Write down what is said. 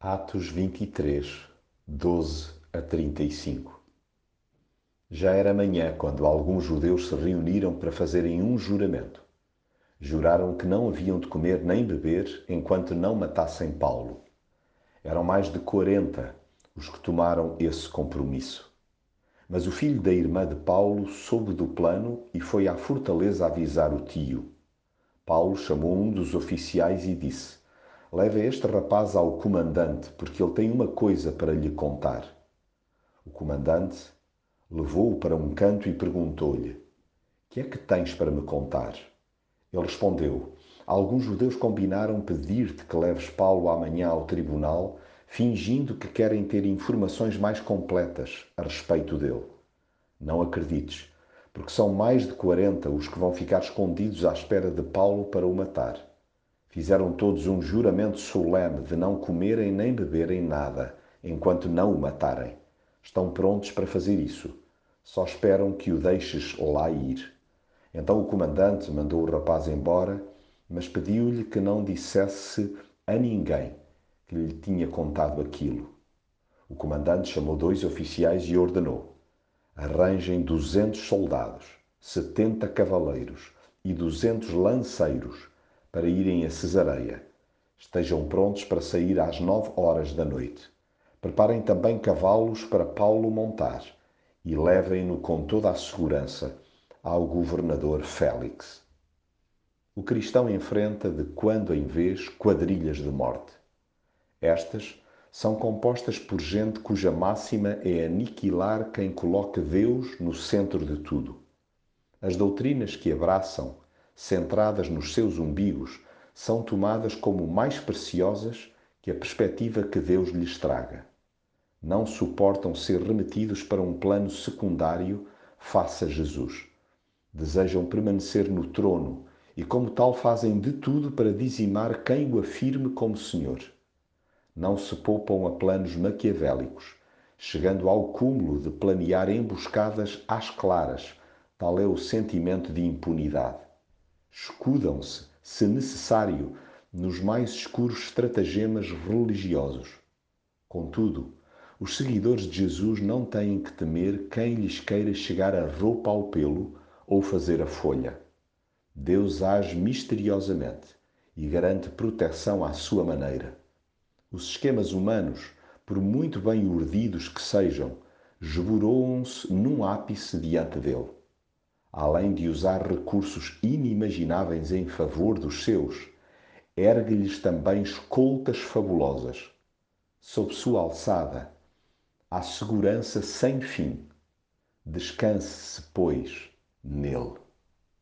Atos 23, 12 a 35 Já era manhã quando alguns judeus se reuniram para fazerem um juramento. Juraram que não haviam de comer nem beber enquanto não matassem Paulo. Eram mais de quarenta os que tomaram esse compromisso. Mas o filho da irmã de Paulo soube do plano e foi à fortaleza avisar o tio. Paulo chamou um dos oficiais e disse: Leve este rapaz ao comandante, porque ele tem uma coisa para lhe contar. O comandante levou-o para um canto e perguntou-lhe: Que é que tens para me contar? Ele respondeu: Alguns judeus combinaram pedir-te que leves Paulo amanhã ao tribunal, fingindo que querem ter informações mais completas a respeito dele. Não acredites, porque são mais de quarenta os que vão ficar escondidos à espera de Paulo para o matar. Fizeram todos um juramento solene de não comerem nem beberem nada, enquanto não o matarem. Estão prontos para fazer isso. Só esperam que o deixes lá ir. Então o comandante mandou o rapaz embora, mas pediu-lhe que não dissesse a ninguém que lhe tinha contado aquilo. O comandante chamou dois oficiais e ordenou: arranjem duzentos soldados, setenta cavaleiros e duzentos lanceiros para irem a Cesareia. Estejam prontos para sair às nove horas da noite. Preparem também cavalos para Paulo montar e levem-no com toda a segurança ao governador Félix. O cristão enfrenta de quando em vez quadrilhas de morte. Estas são compostas por gente cuja máxima é aniquilar quem coloca Deus no centro de tudo. As doutrinas que abraçam centradas nos seus umbigos, são tomadas como mais preciosas que a perspectiva que Deus lhes traga. Não suportam ser remetidos para um plano secundário face a Jesus. Desejam permanecer no trono e, como tal, fazem de tudo para dizimar quem o afirme como Senhor. Não se poupam a planos maquiavélicos, chegando ao cúmulo de planear emboscadas às claras, tal é o sentimento de impunidade escudam-se, se necessário, nos mais escuros estratagemas religiosos. Contudo, os seguidores de Jesus não têm que temer quem lhes queira chegar a roupa ao pelo ou fazer a folha. Deus age misteriosamente e garante proteção à sua maneira. Os esquemas humanos, por muito bem urdidos que sejam, esboroam-se num ápice diante dele além de usar recursos inimagináveis em favor dos seus, ergue-lhes também escoltas fabulosas. Sob sua alçada, há segurança sem fim. Descanse-se, pois, nele.